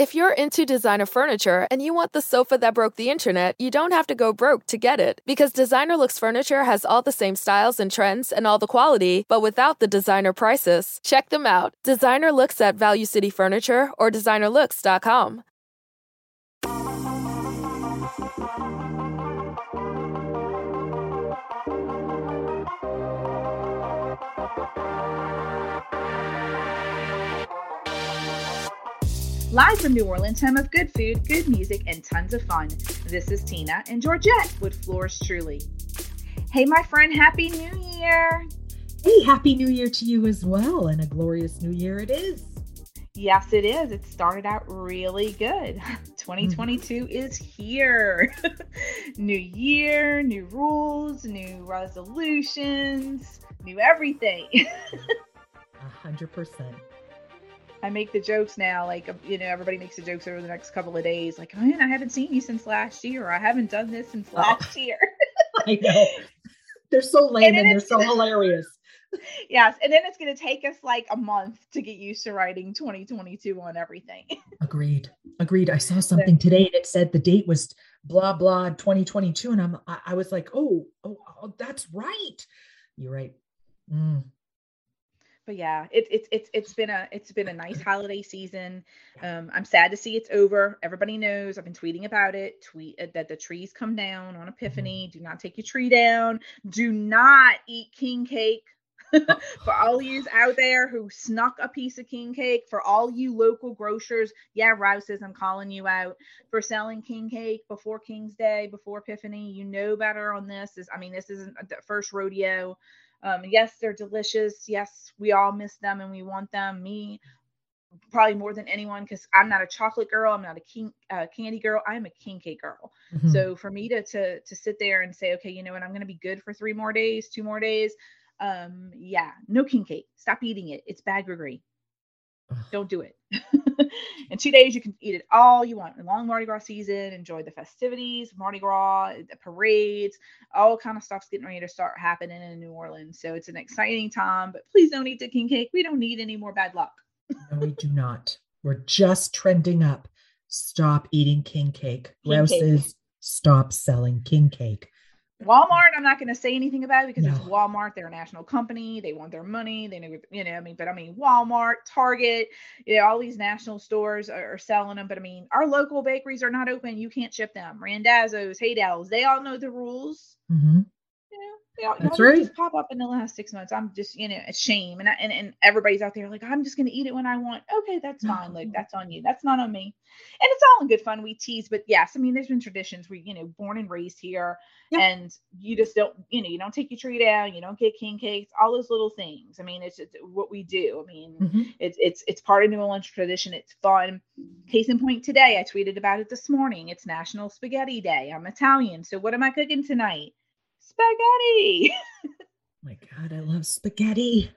If you're into designer furniture and you want the sofa that broke the internet, you don't have to go broke to get it. Because Designer Looks Furniture has all the same styles and trends and all the quality, but without the designer prices. Check them out. Designer Looks at Value City Furniture or designerlooks.com. Live from New Orleans, home of good food, good music, and tons of fun. This is Tina and Georgette with Fleurs Truly. Hey, my friend, Happy New Year! Hey, Happy New Year to you as well, and a glorious New Year it is. Yes, it is. It started out really good. 2022 mm-hmm. is here. new year, new rules, new resolutions, new everything. A hundred percent. I make the jokes now, like you know, everybody makes the jokes over the next couple of days, like, oh, man, I haven't seen you since last year, or I haven't done this since oh. last year. I know. They're so lame and, and they're so hilarious. Yes, and then it's going to take us like a month to get used to writing 2022 on everything. Agreed. Agreed. I saw something so, today that said the date was blah blah 2022, and I'm I, I was like, oh, oh, oh, that's right. You're right. Mm but yeah, it's it's it's it's been a it's been a nice holiday season. Um, I'm sad to see it's over. Everybody knows I've been tweeting about it. Tweet uh, that the trees come down on Epiphany. Mm-hmm. Do not take your tree down. Do not eat king cake. for all you out there who snuck a piece of king cake, for all you local grocers, yeah, Rouse's, I'm calling you out for selling king cake before King's Day, before Epiphany. You know better on this. Is I mean, this isn't the first rodeo. Um, yes, they're delicious. Yes, we all miss them and we want them. Me, probably more than anyone, because I'm not a chocolate girl. I'm not a king, uh, candy girl. I'm a king cake girl. Mm-hmm. So for me to to to sit there and say, okay, you know what, I'm going to be good for three more days, two more days. Um, yeah, no king cake. Stop eating it. It's bad gregory. Don't do it. in two days, you can eat it all you want. long Mardi Gras season, enjoy the festivities, Mardi Gras, the parades, all kind of stuff's getting ready to start happening in New Orleans. So it's an exciting time, but please don't eat the king cake. We don't need any more bad luck. no, we do not. We're just trending up. Stop eating king cake. King Rouse's cake. stop selling king cake. Walmart, I'm not going to say anything about it because no. it's Walmart. They're a national company. They want their money. They know, you know, I mean, but I mean, Walmart, Target, you know, all these national stores are, are selling them. But I mean, our local bakeries are not open. You can't ship them. Randazzo's, Haydell's, they all know the rules. Mm-hmm. You know, That's right. Just pop up in the last six months. I'm just, you know, a shame. And, I, and and everybody's out there like, I'm just gonna eat it when I want. Okay, that's fine. Like that's on you. That's not on me. And it's all in good fun. We tease, but yes, I mean, there's been traditions where you know, born and raised here, yep. and you just don't, you know, you don't take your tree down, you don't get king cakes, all those little things. I mean, it's, it's what we do. I mean, mm-hmm. it's it's it's part of New Orleans tradition. It's fun. Case in point, today I tweeted about it this morning. It's National Spaghetti Day. I'm Italian, so what am I cooking tonight? Spaghetti. my God, I love spaghetti.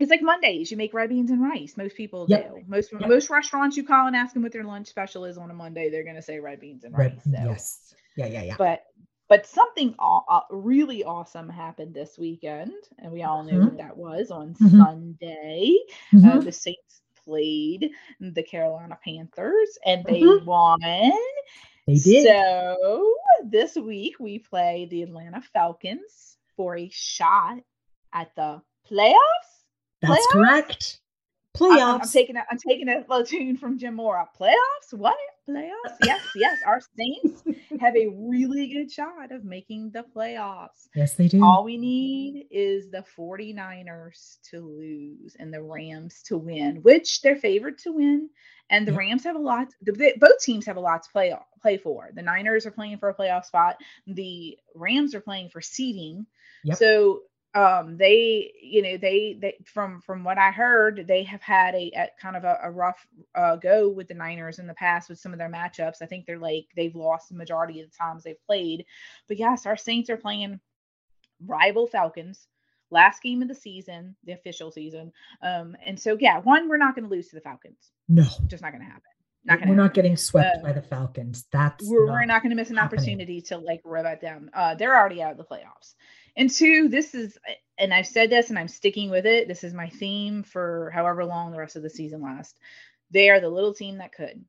It's like Mondays. You make red beans and rice. Most people yep. do. Most yep. most restaurants you call and ask them what their lunch special is on a Monday, they're going to say red beans and red, rice. So. Yes. Yeah, yeah, yeah. But but something uh, really awesome happened this weekend, and we all knew mm-hmm. what that was on mm-hmm. Sunday. Mm-hmm. Uh, the Saints played the Carolina Panthers, and they mm-hmm. won. They did. So this week we play the Atlanta Falcons for a shot at the playoffs. That's playoffs? correct. Playoffs. I'm, I'm, taking a, I'm taking a little tune from Jim Mora. Playoffs? What? Playoffs? Yes, yes. Our Saints have a really good shot of making the playoffs. Yes, they do. All we need is the 49ers to lose and the Rams to win, which they're favored to win. And the yep. Rams have a lot. The, both teams have a lot to play play for. The Niners are playing for a playoff spot. The Rams are playing for seeding. Yep. So um, they, you know, they, they from from what I heard, they have had a, a kind of a, a rough uh, go with the Niners in the past with some of their matchups. I think they're like they've lost the majority of the times they've played. But yes, our Saints are playing rival Falcons last game of the season, the official season. Um, and so yeah, one, we're not going to lose to the Falcons. No, just not going to happen. Not we're happen. not getting swept uh, by the Falcons. That's we're not, we're not going to miss an happening. opportunity to like rub at them. Uh, they're already out of the playoffs. And two, this is, and I've said this and I'm sticking with it. This is my theme for however long the rest of the season lasts. They are the little team that could.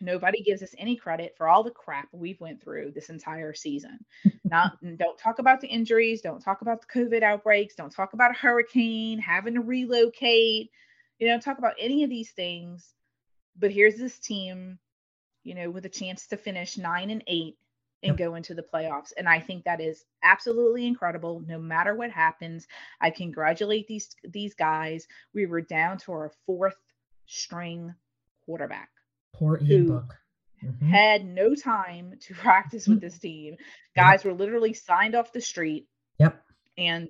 Nobody gives us any credit for all the crap we've went through this entire season. Not don't talk about the injuries don't talk about the covid outbreaks don't talk about a hurricane having to relocate you know talk about any of these things. But here's this team you know with a chance to finish 9 and 8 and go into the playoffs. And i think that is absolutely incredible. No matter what happens i congratulate these these guys. We were down to our fourth string quarterback Poor Ian Book. Mm-hmm. Had no time to practice with this team. Guys yep. were literally signed off the street. Yep. And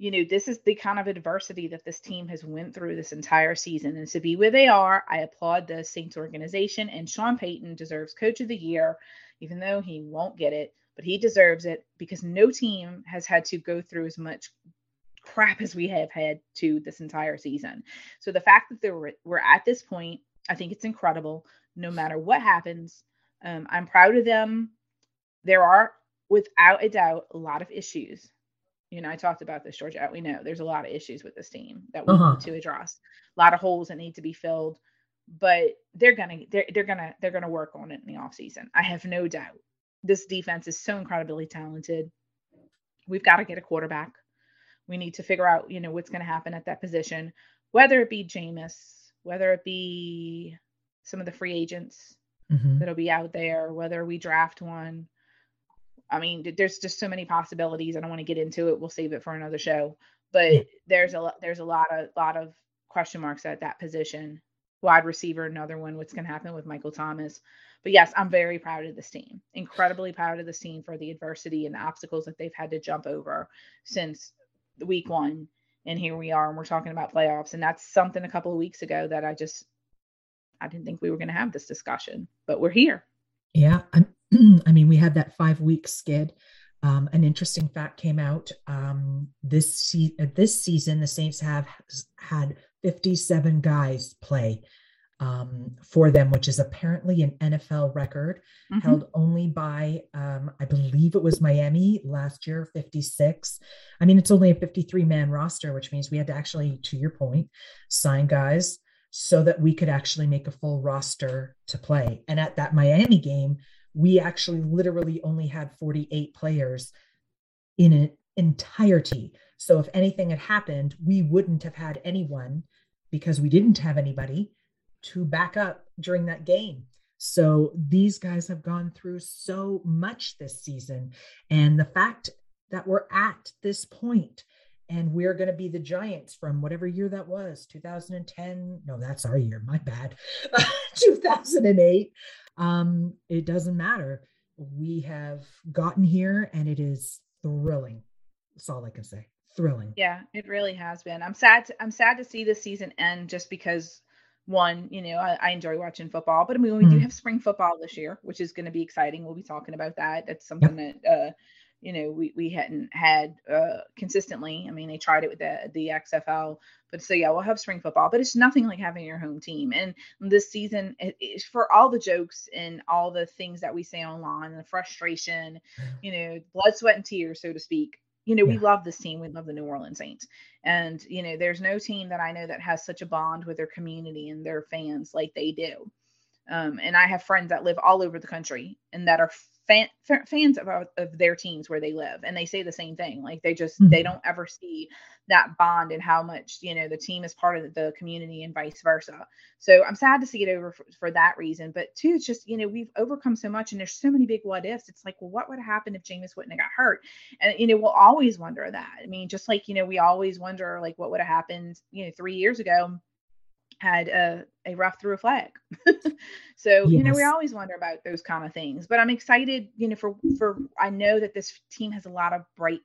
you know, this is the kind of adversity that this team has went through this entire season. And to be where they are, I applaud the Saints organization and Sean Payton deserves coach of the year, even though he won't get it, but he deserves it because no team has had to go through as much crap as we have had to this entire season. So the fact that we're, we're at this point I think it's incredible no matter what happens. Um, I'm proud of them. There are, without a doubt, a lot of issues. You know, I talked about this, Georgia. We know there's a lot of issues with this team that we uh-huh. need to address. A lot of holes that need to be filled, but they're gonna they're they're gonna they're gonna work on it in the off season. I have no doubt. This defense is so incredibly talented. We've got to get a quarterback. We need to figure out, you know, what's going to happen at that position, whether it be Jameis, whether it be some of the free agents mm-hmm. that'll be out there, whether we draft one. I mean, there's just so many possibilities. I don't want to get into it. We'll save it for another show. But yeah. there's a there's a lot of lot of question marks at that position. Wide receiver, another one. What's going to happen with Michael Thomas? But yes, I'm very proud of this team. Incredibly proud of this team for the adversity and the obstacles that they've had to jump over since week one and here we are and we're talking about playoffs and that's something a couple of weeks ago that i just i didn't think we were going to have this discussion but we're here. Yeah I'm, i mean we had that five week skid. Um, an interesting fact came out um, this se- this season the saints have had 57 guys play um, for them, which is apparently an NFL record mm-hmm. held only by, um, I believe it was Miami last year, 56. I mean, it's only a 53 man roster, which means we had to actually, to your point, sign guys so that we could actually make a full roster to play. And at that Miami game, we actually literally only had 48 players in an entirety. So if anything had happened, we wouldn't have had anyone because we didn't have anybody to back up during that game. So these guys have gone through so much this season. And the fact that we're at this point and we're going to be the Giants from whatever year that was 2010. No, that's our year. My bad. 2008. Um, it doesn't matter. We have gotten here and it is thrilling. That's all I can say. Thrilling. Yeah, it really has been. I'm sad. To, I'm sad to see this season end just because one, you know, I, I, enjoy watching football, but I mean, we mm. do have spring football this year, which is going to be exciting. We'll be talking about that. That's something yep. that, uh, you know, we, we hadn't had uh, consistently. I mean, they tried it with the, the XFL, but so yeah, we'll have spring football, but it's nothing like having your home team. And this season, it, for all the jokes and all the things that we say online, and the frustration, you know, blood, sweat, and tears, so to speak, you know, yeah. we love this team. We love the New Orleans Saints. And, you know, there's no team that I know that has such a bond with their community and their fans like they do. Um, and I have friends that live all over the country and that are fan, fans of, of their teams where they live and they say the same thing. Like they just mm-hmm. they don't ever see that bond and how much you know the team is part of the community and vice versa. So i'm sad to see it over for, for that reason. But two it's just you know we've overcome so much and there's so many big what ifs. It's like well what would have happened if Jameis wouldn't have got hurt? And you know we'll always wonder that. I mean just like you know we always wonder like what would have happened you know three years ago had a, a rough through a flag. so, yes. you know, we always wonder about those kind of things. But I'm excited, you know, for for I know that this team has a lot of bright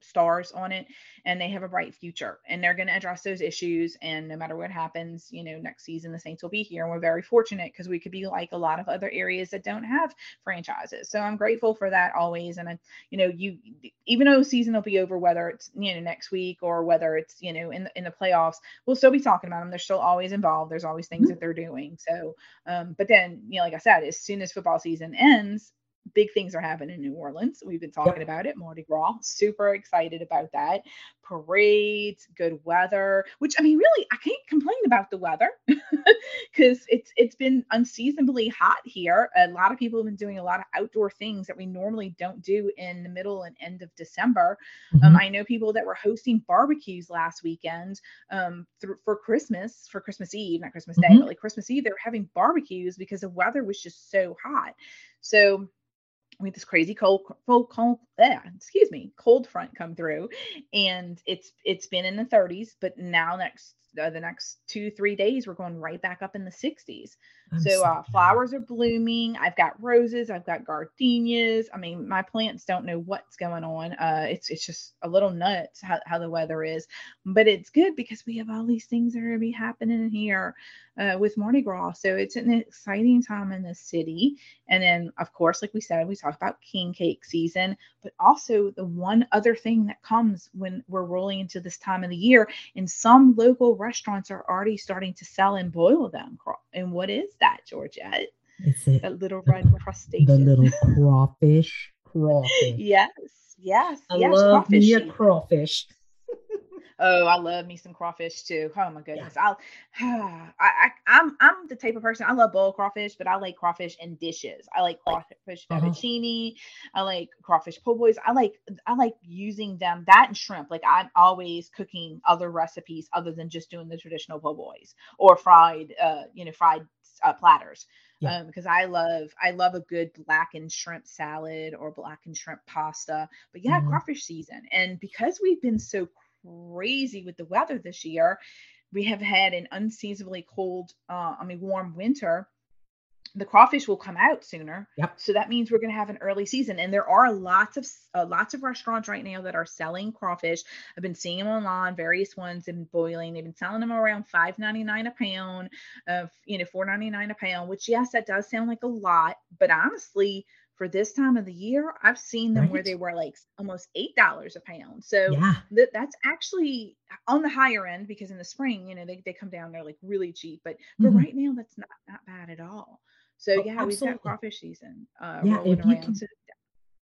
stars on it and they have a bright future and they're going to address those issues and no matter what happens you know next season the saints will be here and we're very fortunate because we could be like a lot of other areas that don't have franchises. So i'm grateful for that always and I, you know you even though season will be over whether it's you know next week or whether it's you know in the, in the playoffs we'll still be talking about them they're still always involved. There's always things mm-hmm. that they're doing. So um but then you know like i said as soon as football season ends big things are happening in New Orleans. We've been talking yep. about it, Mardi Gras. Super excited about that. Parades, good weather, which I mean, really, I can't complain about the weather because it's it's been unseasonably hot here. A lot of people have been doing a lot of outdoor things that we normally don't do in the middle and end of December. Um, mm-hmm. Um, I know people that were hosting barbecues last weekend um, th- for Christmas, for Christmas Eve, not Christmas Day, mm-hmm. but like Christmas Eve, they were having barbecues because the weather was just so hot. So we had this crazy cold, cold, cold yeah, excuse me, cold front come through, and it's it's been in the 30s, but now next uh, the next two three days we're going right back up in the 60s. I'm so uh, flowers are blooming. I've got roses. I've got gardenias. I mean, my plants don't know what's going on. Uh, it's it's just a little nuts how, how the weather is, but it's good because we have all these things that are gonna be happening here uh, with Mardi Gras. So it's an exciting time in the city. And then, of course, like we said, we talk about king cake season, but also the one other thing that comes when we're rolling into this time of the year, and some local restaurants are already starting to sell and boil them. And what is that, Georgette? Is it that little red crustacean? The little crawfish. Crawfish. yes, yes, I yes. love crawfish. me a crawfish. Oh, I love me some crawfish too. Oh my goodness. Yeah. I'll I, I I'm I'm the type of person I love boiled crawfish, but I like crawfish in dishes. I like crawfish uh-huh. fettuccine. I like crawfish po' boys. I like I like using them that and shrimp. Like I'm always cooking other recipes other than just doing the traditional po' boys or fried uh you know fried uh, platters. Yeah. Um, because I love I love a good blackened shrimp salad or blackened shrimp pasta. But yeah, mm-hmm. crawfish season. And because we've been so crazy with the weather this year. We have had an unseasonably cold, uh, I mean, warm winter. The crawfish will come out sooner. Yep. So that means we're going to have an early season, and there are lots of uh, lots of restaurants right now that are selling crawfish. I've been seeing them online, various ones in boiling. They've been selling them around five ninety nine a pound, of you know four ninety nine a pound. Which yes, that does sound like a lot, but honestly, for this time of the year, I've seen them right. where they were like almost eight dollars a pound. So yeah. th- that's actually on the higher end because in the spring, you know, they, they come down, they're like really cheap. But for mm-hmm. right now, that's not not bad at all. So oh, yeah, absolutely. we've got crawfish season uh yeah, rolling around. Can... So,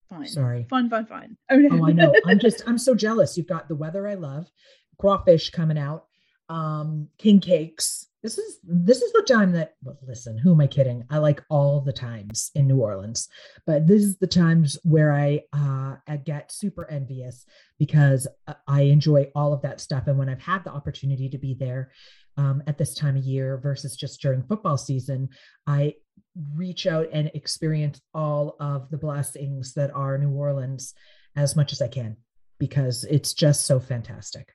fun. Sorry. Fun, fun, fun. Oh, no. oh, I know. I'm just I'm so jealous. You've got the weather I love, crawfish coming out, um, king cakes this is this is the time that well, listen who am i kidding? I like all the times in new orleans but this is the times where i uh I get super envious because i enjoy all of that stuff. And when i've had the opportunity to be there um, at this time of year versus just during football season i reach out and experience all of the blessings that are new orleans as much as i can because it's just so fantastic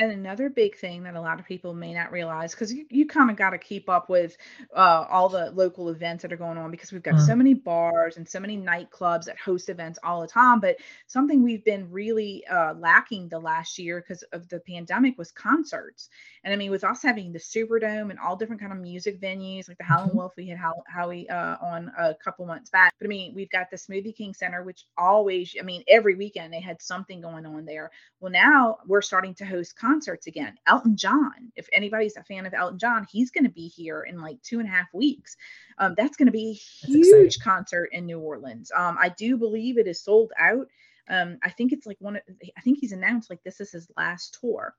and another big thing that a lot of people may not realize because you, you kind of got to keep up with uh, all the local events that are going on because we've got uh-huh. so many bars and so many nightclubs that host events all the time but something we've been really uh, lacking the last year because of the pandemic was concerts and i mean with us having the superdome and all different kind of music venues like the howlin' mm-hmm. wolf we had How- howie uh, on a couple months back but i mean we've got the smoothie king center which always i mean every weekend they had something going on there well now we're starting to host concerts concerts again. Elton John, if anybody's a fan of Elton John, he's going to be here in like two and a half weeks. Um, that's going to be a huge concert in New Orleans. Um, I do believe it is sold out. Um, I think it's like one. Of, I think he's announced like this is his last tour.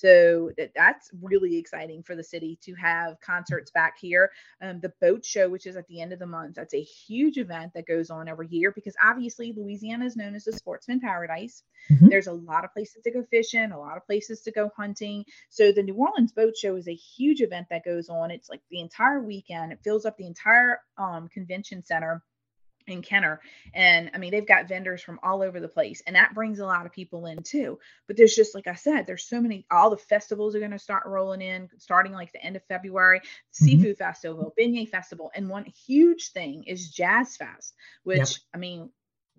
So that's really exciting for the city to have concerts back here. Um, the boat show, which is at the end of the month, that's a huge event that goes on every year because obviously Louisiana is known as a sportsman paradise. Mm-hmm. There's a lot of places to go fishing, a lot of places to go hunting. So the New Orleans Boat Show is a huge event that goes on. It's like the entire weekend. It fills up the entire um, convention center in Kenner. And I mean, they've got vendors from all over the place, and that brings a lot of people in too. But there's just, like I said, there's so many, all the festivals are going to start rolling in starting like the end of February, mm-hmm. Seafood Festival, Beignet Festival. And one huge thing is Jazz Fest, which yep. I mean,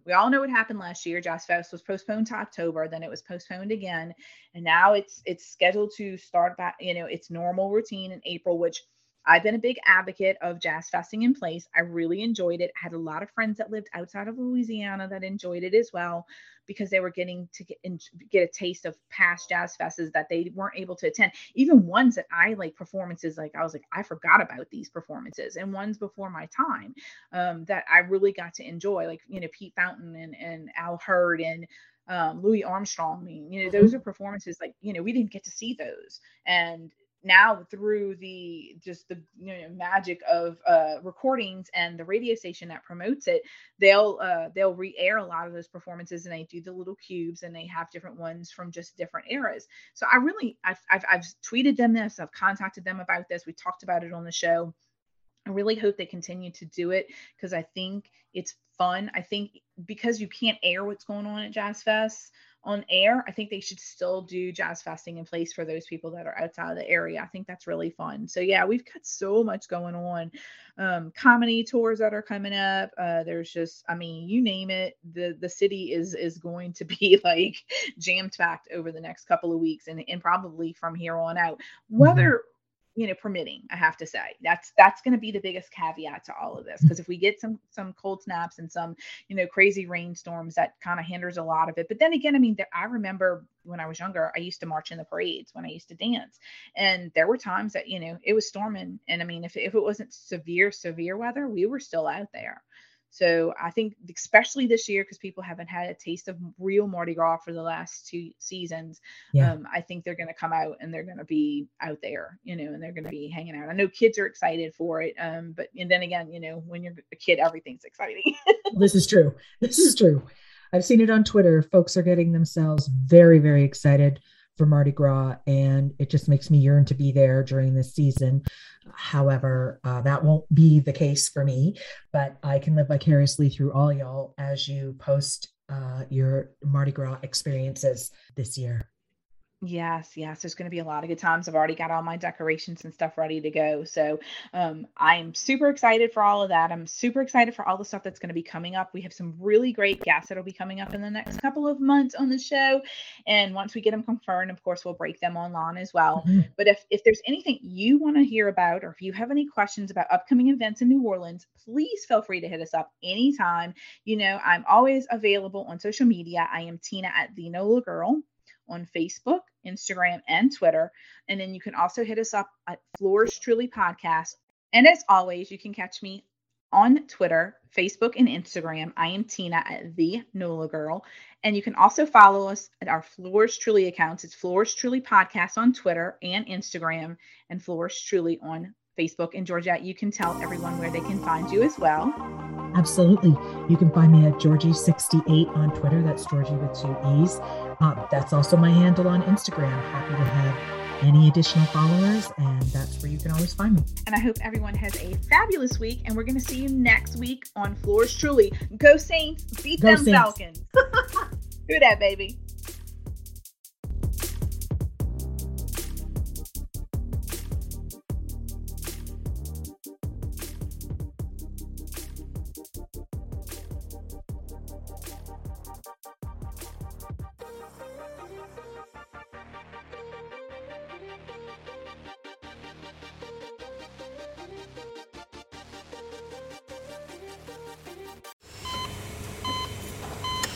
we all know what happened last year. Jazz Fest was postponed to October, then it was postponed again, and now it's it's scheduled to start back, you know, its normal routine in April, which I've been a big advocate of jazz festing in place. I really enjoyed it. I had a lot of friends that lived outside of Louisiana that enjoyed it as well because they were getting to get, in, get a taste of past jazz fests that they weren't able to attend. Even ones that I like performances, like I was like, I forgot about these performances, and ones before my time um, that I really got to enjoy, like you know Pete Fountain and and Al Hirt and um, Louis Armstrong. I mean, you know, those mm-hmm. are performances like you know we didn't get to see those, and now through the just the you know, magic of uh, recordings and the radio station that promotes it they'll uh, they'll re-air a lot of those performances and they do the little cubes and they have different ones from just different eras so i really i've, I've, I've tweeted them this i've contacted them about this we talked about it on the show I really hope they continue to do it because I think it's fun. I think because you can't air what's going on at Jazz Fest, on air, I think they should still do jazz festing in place for those people that are outside of the area. I think that's really fun. So yeah, we've got so much going on. Um, comedy tours that are coming up. Uh, there's just, I mean, you name it, the the city is is going to be like jam packed over the next couple of weeks and and probably from here on out. Mm-hmm. Whether you know permitting i have to say. That's that's going to be the biggest caveat to all of this because if we get some some cold snaps and some you know crazy rainstorms that kind of hinders a lot of it. But then again i mean there, i remember when i was younger i used to march in the parades when i used to dance. And there were times that you know it was storming. And i mean if, if it wasn't severe severe weather we were still out there so I think, especially this year, because people haven't had a taste of real Mardi Gras for the last two seasons, yeah. um, I think they're going to come out and they're going to be out there, you know, and they're going to be hanging out. I know kids are excited for it, um, but and then again, you know, when you're a kid, everything's exciting. this is true. This is true. I've seen it on Twitter. Folks are getting themselves very, very excited for Mardi Gras, and it just makes me yearn to be there during this season. However, uh, that won't be the case for me, but I can live vicariously through all y'all as you post uh, your Mardi Gras experiences this year. Yes, yes. There's going to be a lot of good times. I've already got all my decorations and stuff ready to go. So um, I'm super excited for all of that. I'm super excited for all the stuff that's going to be coming up. We have some really great guests that'll be coming up in the next couple of months on the show. And once we get them confirmed, of course, we'll break them online as well. Mm-hmm. But if, if there's anything you want to hear about, or if you have any questions about upcoming events in New Orleans, please feel free to hit us up anytime. You know, I'm always available on social media. I am Tina at the NOLA Girl on Facebook, Instagram, and Twitter. And then you can also hit us up at Fleurs Truly Podcast. And as always, you can catch me on Twitter, Facebook, and Instagram. I am Tina at the NOLA Girl. And you can also follow us at our Fleurs Truly accounts. It's Fleurs Truly Podcast on Twitter and Instagram, and Fleurs Truly on Facebook. And Georgette, you can tell everyone where they can find you as well. Absolutely. You can find me at Georgee68 on Twitter. That's Georgie with two E's. Uh, that's also my handle on Instagram. Happy to have any additional followers, and that's where you can always find me. And I hope everyone has a fabulous week, and we're going to see you next week on Fleurs Truly. Go Saints, beat Go them Saints. Falcons. Do that, baby.